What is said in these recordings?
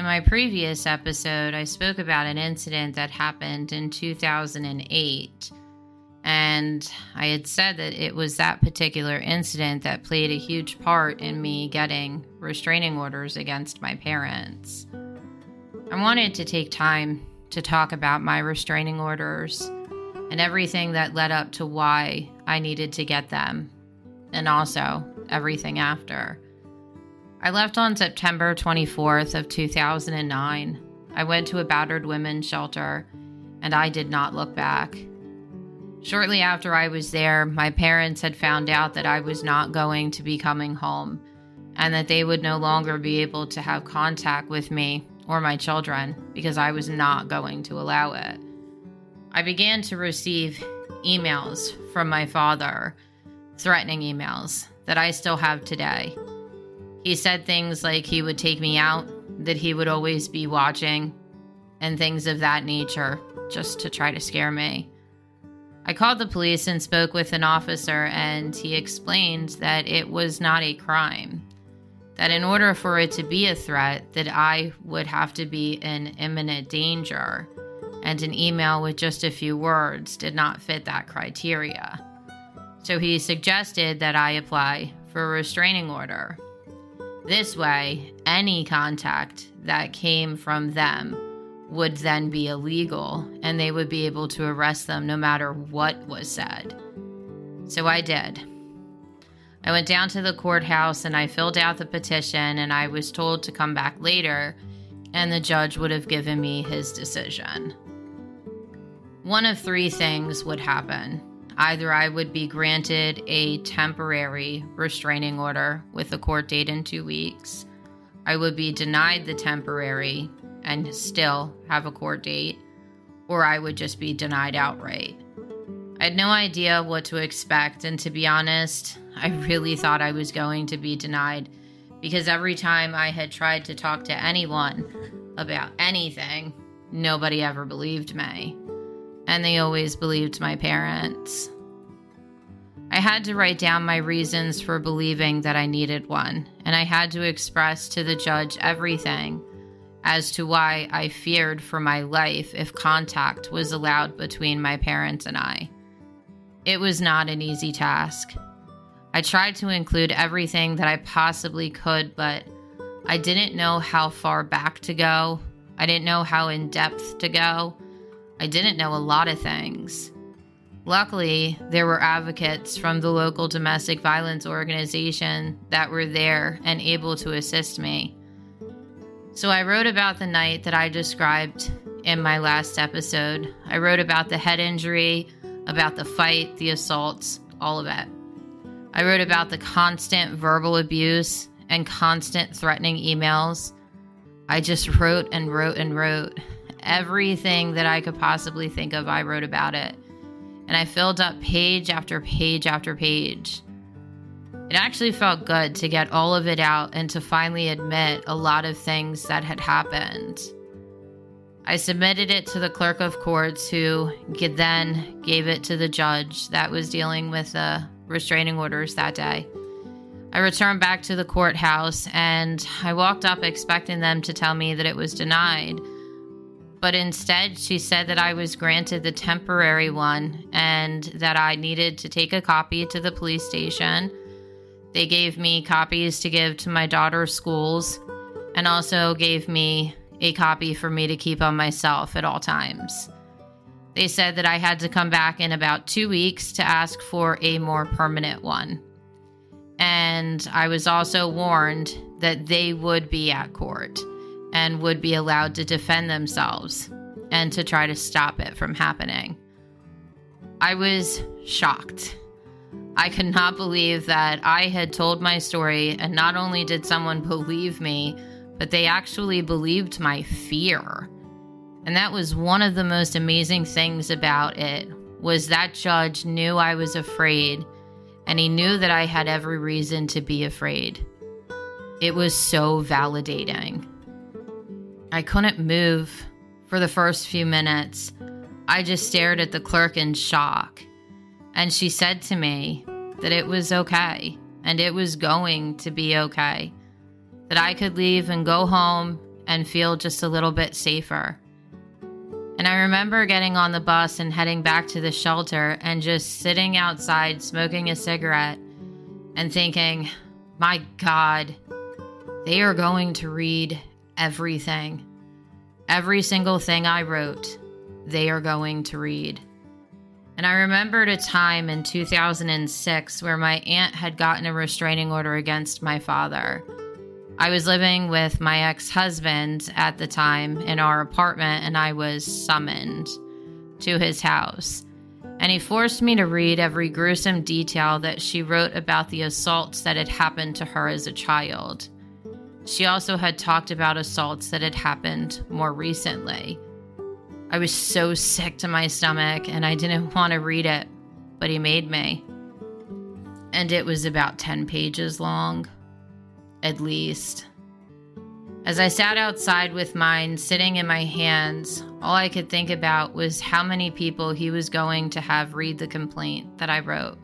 In my previous episode, I spoke about an incident that happened in 2008. And I had said that it was that particular incident that played a huge part in me getting restraining orders against my parents. I wanted to take time to talk about my restraining orders and everything that led up to why I needed to get them, and also everything after. I left on September 24th of 2009. I went to a battered women's shelter and I did not look back. Shortly after I was there, my parents had found out that I was not going to be coming home and that they would no longer be able to have contact with me or my children because I was not going to allow it. I began to receive emails from my father, threatening emails that I still have today. He said things like he would take me out, that he would always be watching, and things of that nature, just to try to scare me. I called the police and spoke with an officer, and he explained that it was not a crime that in order for it to be a threat that I would have to be in imminent danger and an email with just a few words did not fit that criteria. So he suggested that I apply for a restraining order. This way, any contact that came from them would then be illegal and they would be able to arrest them no matter what was said. So I did. I went down to the courthouse and I filled out the petition, and I was told to come back later, and the judge would have given me his decision. One of three things would happen. Either I would be granted a temporary restraining order with a court date in two weeks, I would be denied the temporary and still have a court date, or I would just be denied outright. I had no idea what to expect, and to be honest, I really thought I was going to be denied because every time I had tried to talk to anyone about anything, nobody ever believed me. And they always believed my parents. I had to write down my reasons for believing that I needed one, and I had to express to the judge everything as to why I feared for my life if contact was allowed between my parents and I. It was not an easy task. I tried to include everything that I possibly could, but I didn't know how far back to go. I didn't know how in depth to go. I didn't know a lot of things. Luckily, there were advocates from the local domestic violence organization that were there and able to assist me. So I wrote about the night that I described in my last episode. I wrote about the head injury, about the fight, the assaults, all of it. I wrote about the constant verbal abuse and constant threatening emails. I just wrote and wrote and wrote. Everything that I could possibly think of, I wrote about it. And I filled up page after page after page. It actually felt good to get all of it out and to finally admit a lot of things that had happened. I submitted it to the clerk of courts, who then gave it to the judge that was dealing with the restraining orders that day. I returned back to the courthouse and I walked up expecting them to tell me that it was denied. But instead, she said that I was granted the temporary one and that I needed to take a copy to the police station. They gave me copies to give to my daughter's schools and also gave me a copy for me to keep on myself at all times. They said that I had to come back in about two weeks to ask for a more permanent one. And I was also warned that they would be at court and would be allowed to defend themselves and to try to stop it from happening. I was shocked. I could not believe that I had told my story, and not only did someone believe me, but they actually believed my fear. And that was one of the most amazing things about it was that judge knew I was afraid and he knew that I had every reason to be afraid. It was so validating. I couldn't move for the first few minutes. I just stared at the clerk in shock. And she said to me that it was okay and it was going to be okay that I could leave and go home and feel just a little bit safer. And I remember getting on the bus and heading back to the shelter and just sitting outside smoking a cigarette and thinking, my God, they are going to read everything. Every single thing I wrote, they are going to read. And I remembered a time in 2006 where my aunt had gotten a restraining order against my father. I was living with my ex husband at the time in our apartment, and I was summoned to his house. And he forced me to read every gruesome detail that she wrote about the assaults that had happened to her as a child. She also had talked about assaults that had happened more recently. I was so sick to my stomach and I didn't want to read it, but he made me. And it was about 10 pages long at least. As I sat outside with mine sitting in my hands, all I could think about was how many people he was going to have read the complaint that I wrote.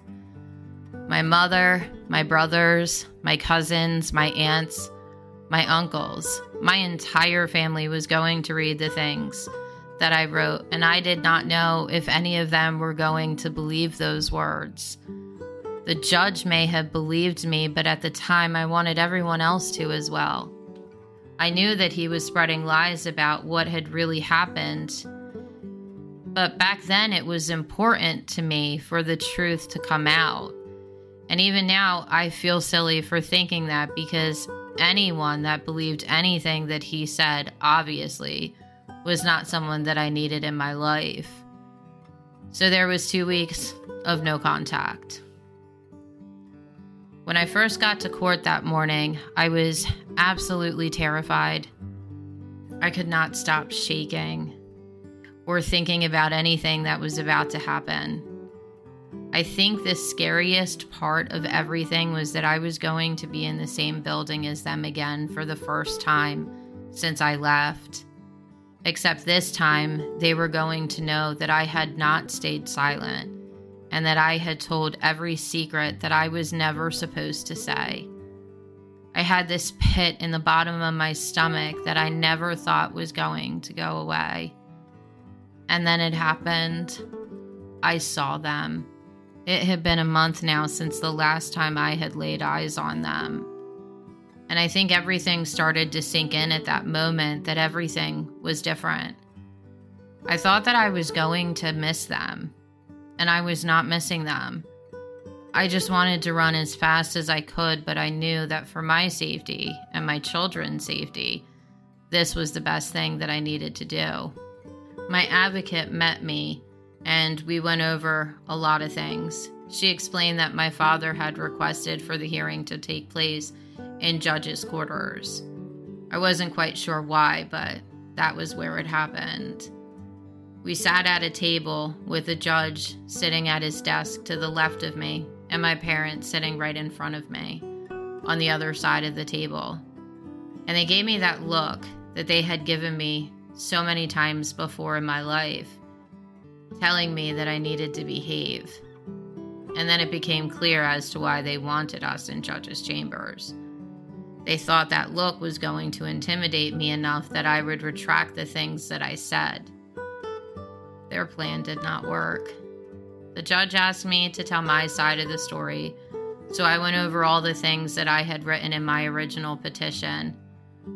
My mother, my brothers, my cousins, my aunts, my uncles, my entire family was going to read the things that I wrote, and I did not know if any of them were going to believe those words. The judge may have believed me, but at the time I wanted everyone else to as well. I knew that he was spreading lies about what had really happened. But back then, it was important to me for the truth to come out. And even now, I feel silly for thinking that because anyone that believed anything that he said, obviously, was not someone that I needed in my life. So there was two weeks of no contact. When I first got to court that morning, I was absolutely terrified. I could not stop shaking or thinking about anything that was about to happen. I think the scariest part of everything was that I was going to be in the same building as them again for the first time since I left. Except this time, they were going to know that I had not stayed silent and that I had told every secret that I was never supposed to say. I had this pit in the bottom of my stomach that I never thought was going to go away. And then it happened. I saw them. It had been a month now since the last time I had laid eyes on them. And I think everything started to sink in at that moment that everything was different. I thought that I was going to miss them, and I was not missing them. I just wanted to run as fast as I could, but I knew that for my safety and my children's safety, this was the best thing that I needed to do. My advocate met me and we went over a lot of things. She explained that my father had requested for the hearing to take place in judge's quarters. I wasn't quite sure why, but that was where it happened. We sat at a table with a judge sitting at his desk to the left of me and my parents sitting right in front of me on the other side of the table. And they gave me that look that they had given me so many times before in my life, telling me that I needed to behave. And then it became clear as to why they wanted us in judges' chambers. They thought that look was going to intimidate me enough that I would retract the things that I said. Their plan did not work. The judge asked me to tell my side of the story, so I went over all the things that I had written in my original petition.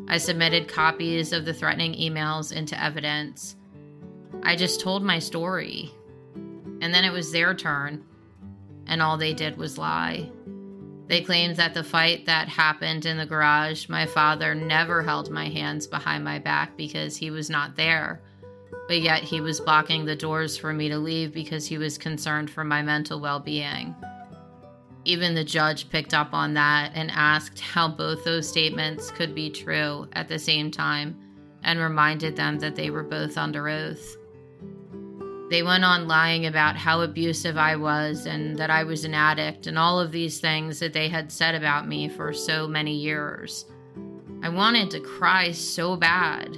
I submitted copies of the threatening emails into evidence. I just told my story. And then it was their turn, and all they did was lie. They claimed that the fight that happened in the garage, my father never held my hands behind my back because he was not there but yet he was blocking the doors for me to leave because he was concerned for my mental well being. Even the judge picked up on that and asked how both those statements could be true at the same time and reminded them that they were both under oath. They went on lying about how abusive I was and that I was an addict and all of these things that they had said about me for so many years. I wanted to cry so bad.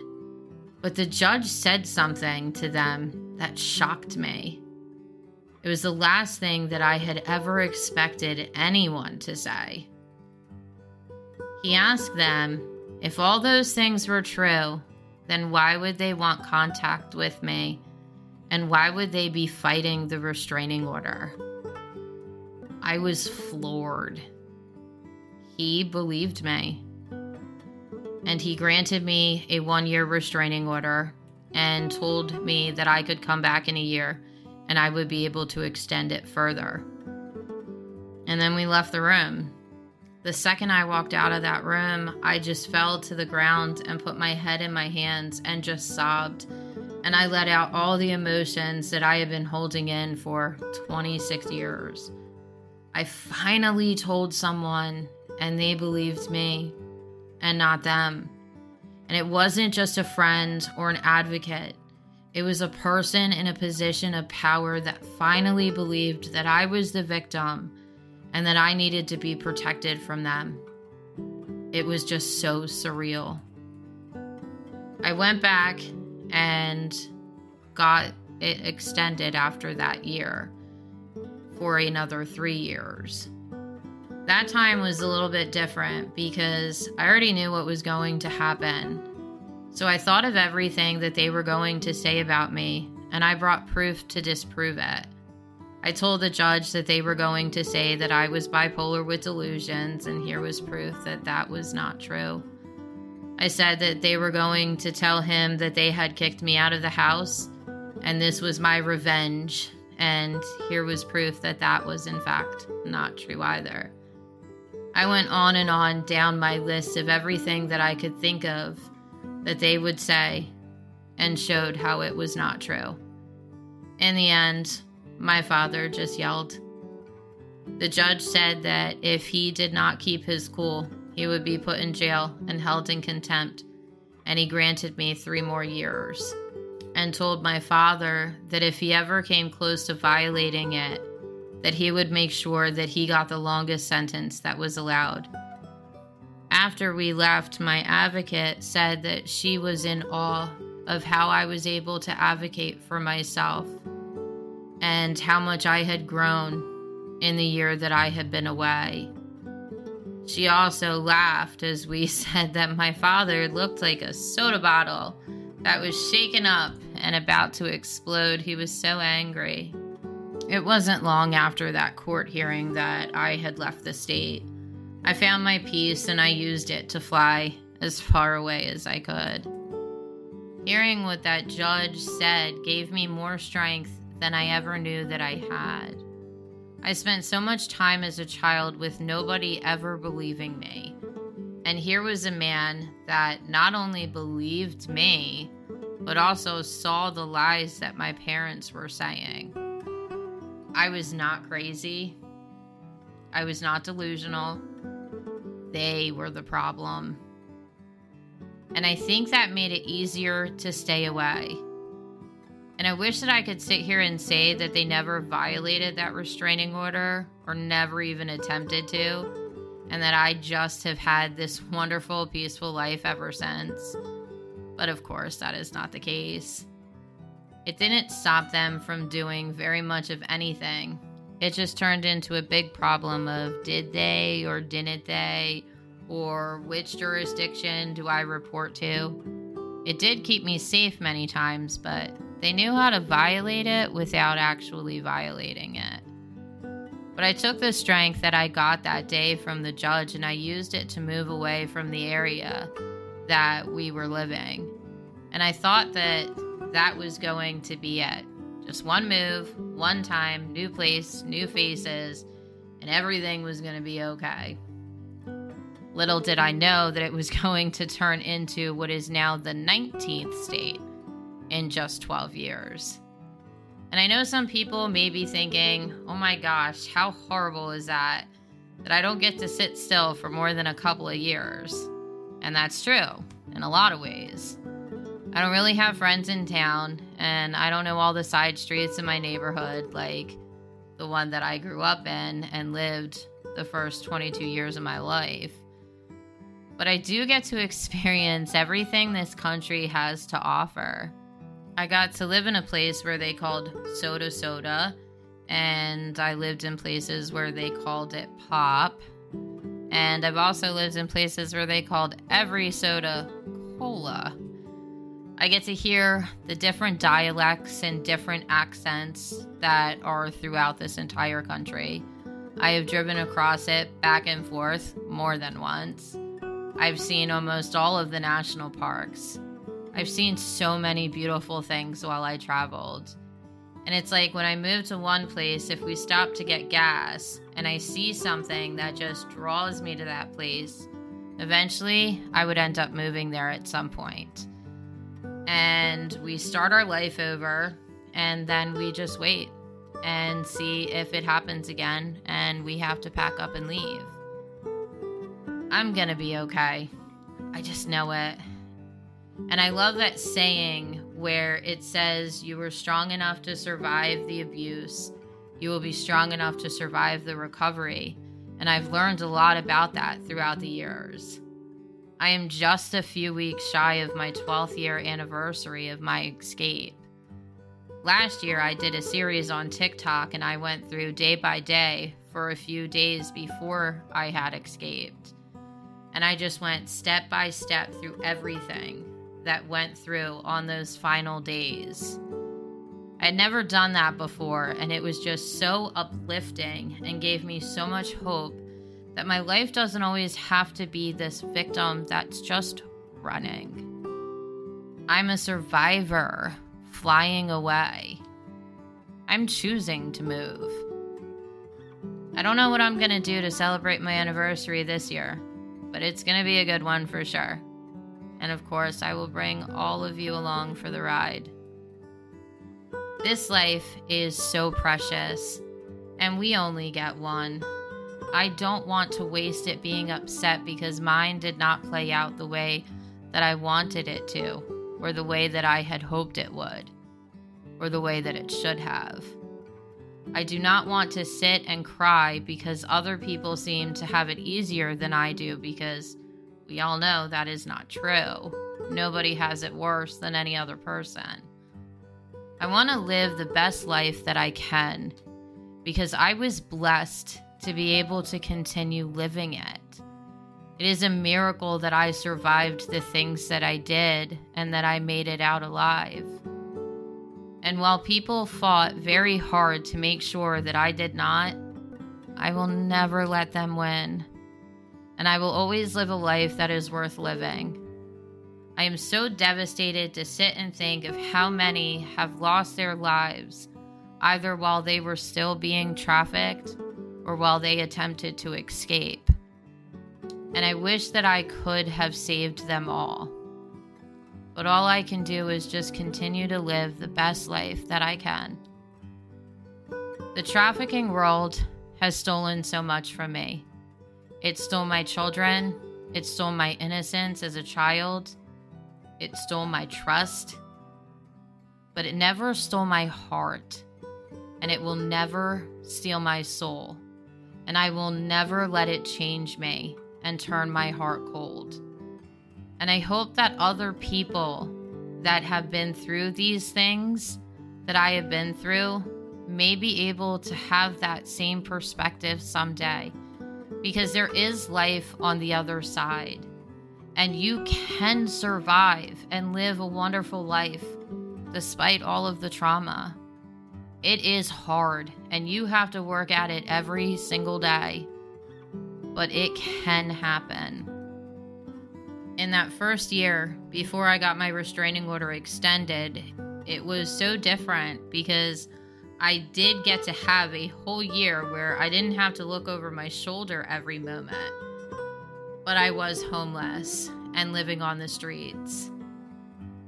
But the judge said something to them that shocked me. It was the last thing that I had ever expected anyone to say. He asked them If all those things were true, then why would they want contact with me? And why would they be fighting the restraining order? I was floored. He believed me. And he granted me a one year restraining order and told me that I could come back in a year and I would be able to extend it further. And then we left the room. The second I walked out of that room, I just fell to the ground and put my head in my hands and just sobbed. And I let out all the emotions that I had been holding in for 26 years. I finally told someone, and they believed me and not them. And it wasn't just a friend or an advocate, it was a person in a position of power that finally believed that I was the victim and that I needed to be protected from them. It was just so surreal. I went back and got it extended after that year for another three years. That time was a little bit different because I already knew what was going to happen. So I thought of everything that they were going to say about me, and I brought proof to disprove it. I told the judge that they were going to say that I was bipolar with delusions, and here was proof that that was not true. I said that they were going to tell him that they had kicked me out of the house, and this was my revenge, and here was proof that that was, in fact, not true either. I went on and on down my list of everything that I could think of that they would say and showed how it was not true. In the end, my father just yelled. The judge said that if he did not keep his cool, he would be put in jail and held in contempt, and he granted me three more years. And told my father that if he ever came close to violating it, that he would make sure that he got the longest sentence that was allowed. After we left, my advocate said that she was in awe of how I was able to advocate for myself and how much I had grown in the year that I had been away. She also laughed as we said that my father looked like a soda bottle that was shaken up and about to explode. He was so angry. It wasn't long after that court hearing that I had left the state. I found my peace and I used it to fly as far away as I could. Hearing what that judge said gave me more strength than I ever knew that I had. I spent so much time as a child with nobody ever believing me. And here was a man that not only believed me, but also saw the lies that my parents were saying. I was not crazy. I was not delusional. They were the problem. And I think that made it easier to stay away. And I wish that I could sit here and say that they never violated that restraining order or never even attempted to, and that I just have had this wonderful, peaceful life ever since. But of course, that is not the case. It didn't stop them from doing very much of anything. It just turned into a big problem of did they or didn't they, or which jurisdiction do I report to? It did keep me safe many times, but they knew how to violate it without actually violating it. But I took the strength that I got that day from the judge and I used it to move away from the area that we were living. And I thought that that was going to be it. Just one move, one time, new place, new faces, and everything was going to be okay. Little did I know that it was going to turn into what is now the 19th state in just 12 years. And I know some people may be thinking, oh my gosh, how horrible is that? That I don't get to sit still for more than a couple of years. And that's true in a lot of ways. I don't really have friends in town, and I don't know all the side streets in my neighborhood like the one that I grew up in and lived the first 22 years of my life. But I do get to experience everything this country has to offer. I got to live in a place where they called soda soda, and I lived in places where they called it pop. And I've also lived in places where they called every soda cola. I get to hear the different dialects and different accents that are throughout this entire country. I have driven across it back and forth more than once. I've seen almost all of the national parks. I've seen so many beautiful things while I traveled. And it's like when I move to one place, if we stop to get gas and I see something that just draws me to that place, eventually I would end up moving there at some point. And we start our life over and then we just wait and see if it happens again and we have to pack up and leave. I'm gonna be okay. I just know it. And I love that saying where it says, You were strong enough to survive the abuse, you will be strong enough to survive the recovery. And I've learned a lot about that throughout the years. I am just a few weeks shy of my 12th year anniversary of my escape. Last year, I did a series on TikTok and I went through day by day for a few days before I had escaped. And I just went step by step through everything that went through on those final days. I'd never done that before, and it was just so uplifting and gave me so much hope that my life doesn't always have to be this victim that's just running. I'm a survivor flying away. I'm choosing to move. I don't know what I'm going to do to celebrate my anniversary this year, but it's going to be a good one for sure. And of course, I will bring all of you along for the ride. This life is so precious, and we only get one. I don't want to waste it being upset because mine did not play out the way that I wanted it to, or the way that I had hoped it would, or the way that it should have. I do not want to sit and cry because other people seem to have it easier than I do because we all know that is not true. Nobody has it worse than any other person. I want to live the best life that I can because I was blessed to be able to continue living it. It is a miracle that I survived the things that I did and that I made it out alive. And while people fought very hard to make sure that I did not, I will never let them win and I will always live a life that is worth living. I am so devastated to sit and think of how many have lost their lives, either while they were still being trafficked or while they attempted to escape. And I wish that I could have saved them all. But all I can do is just continue to live the best life that I can. The trafficking world has stolen so much from me. It stole my children. It stole my innocence as a child. It stole my trust. But it never stole my heart. And it will never steal my soul. And I will never let it change me and turn my heart cold. And I hope that other people that have been through these things that I have been through may be able to have that same perspective someday because there is life on the other side. And you can survive and live a wonderful life despite all of the trauma. It is hard, and you have to work at it every single day, but it can happen. In that first year, before I got my restraining order extended, it was so different because I did get to have a whole year where I didn't have to look over my shoulder every moment. But I was homeless and living on the streets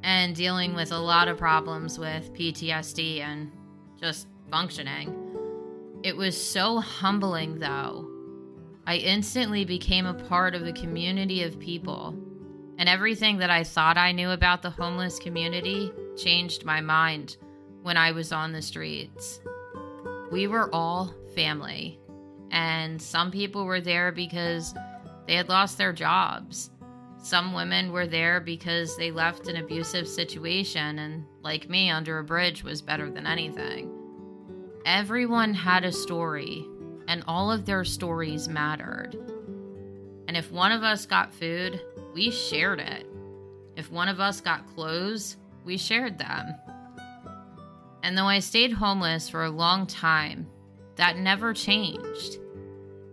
and dealing with a lot of problems with PTSD and just functioning. It was so humbling, though. I instantly became a part of a community of people, and everything that I thought I knew about the homeless community changed my mind when I was on the streets. We were all family, and some people were there because they had lost their jobs. Some women were there because they left an abusive situation, and like me, under a bridge was better than anything. Everyone had a story, and all of their stories mattered. And if one of us got food, we shared it. If one of us got clothes, we shared them. And though I stayed homeless for a long time, that never changed.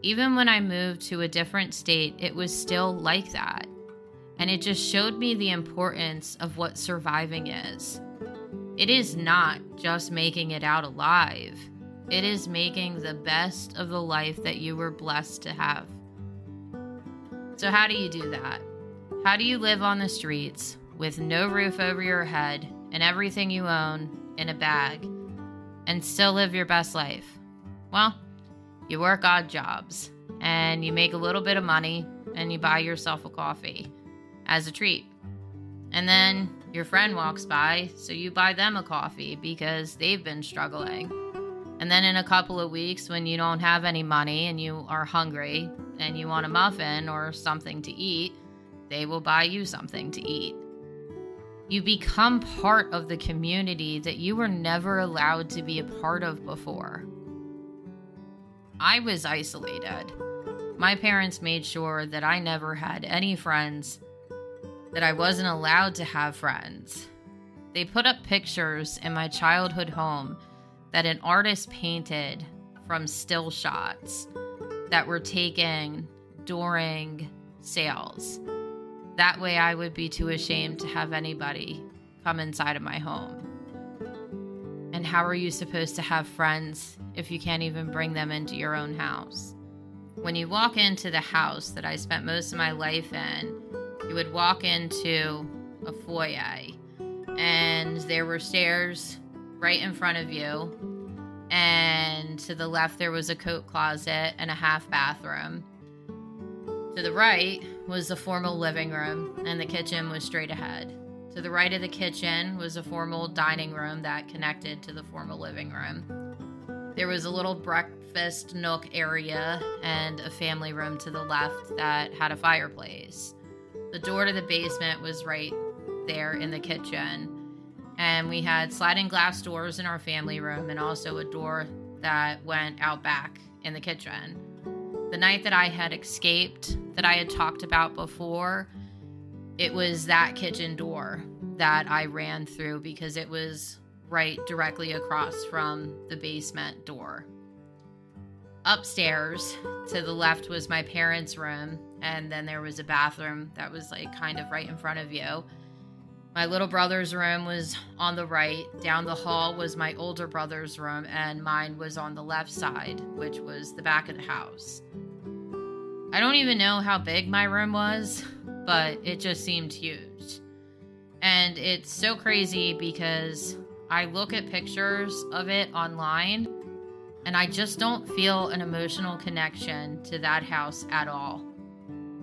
Even when I moved to a different state, it was still like that. And it just showed me the importance of what surviving is. It is not just making it out alive, it is making the best of the life that you were blessed to have. So, how do you do that? How do you live on the streets with no roof over your head and everything you own in a bag and still live your best life? Well, you work odd jobs and you make a little bit of money and you buy yourself a coffee as a treat. And then your friend walks by, so you buy them a coffee because they've been struggling. And then in a couple of weeks, when you don't have any money and you are hungry and you want a muffin or something to eat, they will buy you something to eat. You become part of the community that you were never allowed to be a part of before. I was isolated. My parents made sure that I never had any friends, that I wasn't allowed to have friends. They put up pictures in my childhood home that an artist painted from still shots that were taken during sales. That way, I would be too ashamed to have anybody come inside of my home. And how are you supposed to have friends if you can't even bring them into your own house? When you walk into the house that I spent most of my life in, you would walk into a foyer, and there were stairs right in front of you. And to the left, there was a coat closet and a half bathroom. To the right was the formal living room, and the kitchen was straight ahead. To the right of the kitchen was a formal dining room that connected to the formal living room. There was a little breakfast nook area and a family room to the left that had a fireplace. The door to the basement was right there in the kitchen. And we had sliding glass doors in our family room and also a door that went out back in the kitchen. The night that I had escaped, that I had talked about before, it was that kitchen door that I ran through because it was right directly across from the basement door. Upstairs to the left was my parents' room, and then there was a bathroom that was like kind of right in front of you. My little brother's room was on the right. Down the hall was my older brother's room, and mine was on the left side, which was the back of the house. I don't even know how big my room was, but it just seemed huge. And it's so crazy because I look at pictures of it online and I just don't feel an emotional connection to that house at all.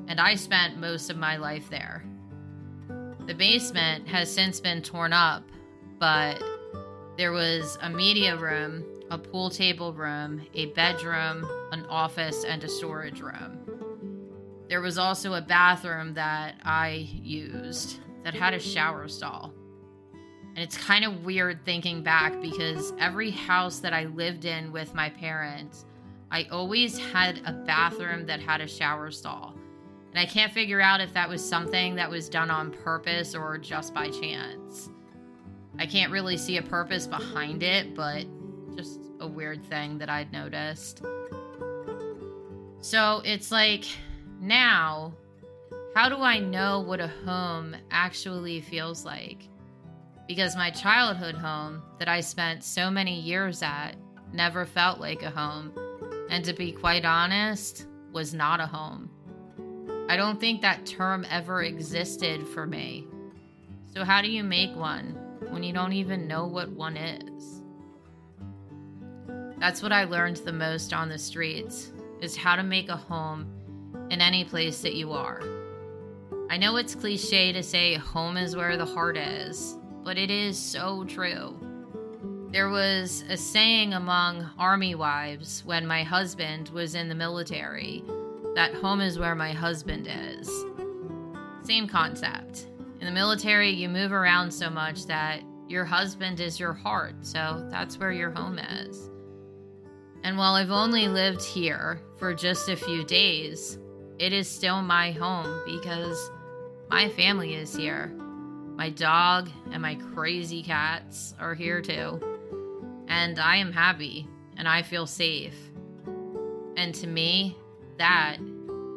And I spent most of my life there. The basement has since been torn up, but there was a media room, a pool table room, a bedroom, an office, and a storage room. There was also a bathroom that I used that had a shower stall. And it's kind of weird thinking back because every house that I lived in with my parents, I always had a bathroom that had a shower stall. And I can't figure out if that was something that was done on purpose or just by chance. I can't really see a purpose behind it, but just a weird thing that I'd noticed. So it's like now, how do I know what a home actually feels like? Because my childhood home that I spent so many years at never felt like a home, and to be quite honest, was not a home. I don't think that term ever existed for me. So, how do you make one when you don't even know what one is? That's what I learned the most on the streets is how to make a home in any place that you are. I know it's cliche to say home is where the heart is, but it is so true. There was a saying among army wives when my husband was in the military that home is where my husband is. Same concept. In the military, you move around so much that your husband is your heart, so that's where your home is. And while I've only lived here for just a few days, it is still my home because my family is here. My dog and my crazy cats are here too. And I am happy and I feel safe. And to me, that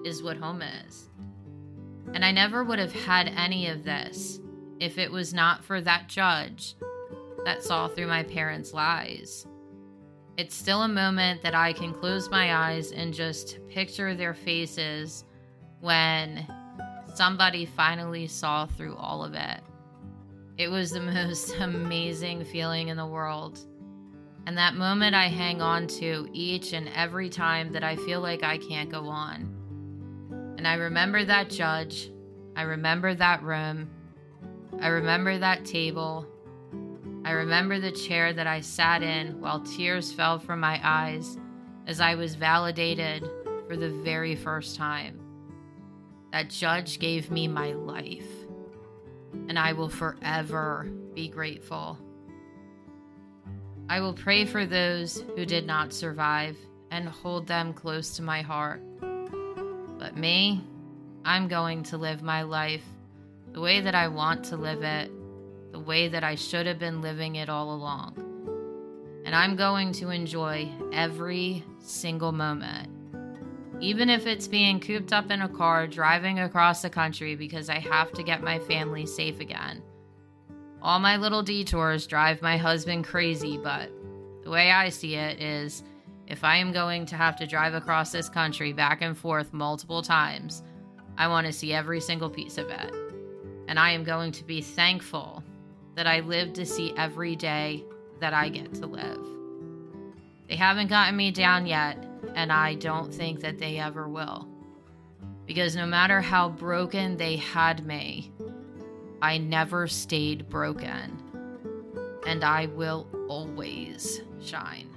is what home is. And I never would have had any of this if it was not for that judge that saw through my parents' lies. It's still a moment that I can close my eyes and just picture their faces when somebody finally saw through all of it. It was the most amazing feeling in the world. And that moment I hang on to each and every time that I feel like I can't go on. And I remember that judge. I remember that room. I remember that table. I remember the chair that I sat in while tears fell from my eyes as I was validated for the very first time. That judge gave me my life, and I will forever be grateful. I will pray for those who did not survive and hold them close to my heart. But me, I'm going to live my life the way that I want to live it the way that I should have been living it all along. And I'm going to enjoy every single moment. Even if it's being cooped up in a car driving across the country because I have to get my family safe again. All my little detours drive my husband crazy, but the way I see it is if I am going to have to drive across this country back and forth multiple times, I want to see every single piece of it. And I am going to be thankful that I live to see every day that I get to live. They haven't gotten me down yet, and I don't think that they ever will. Because no matter how broken they had me, I never stayed broken. And I will always shine.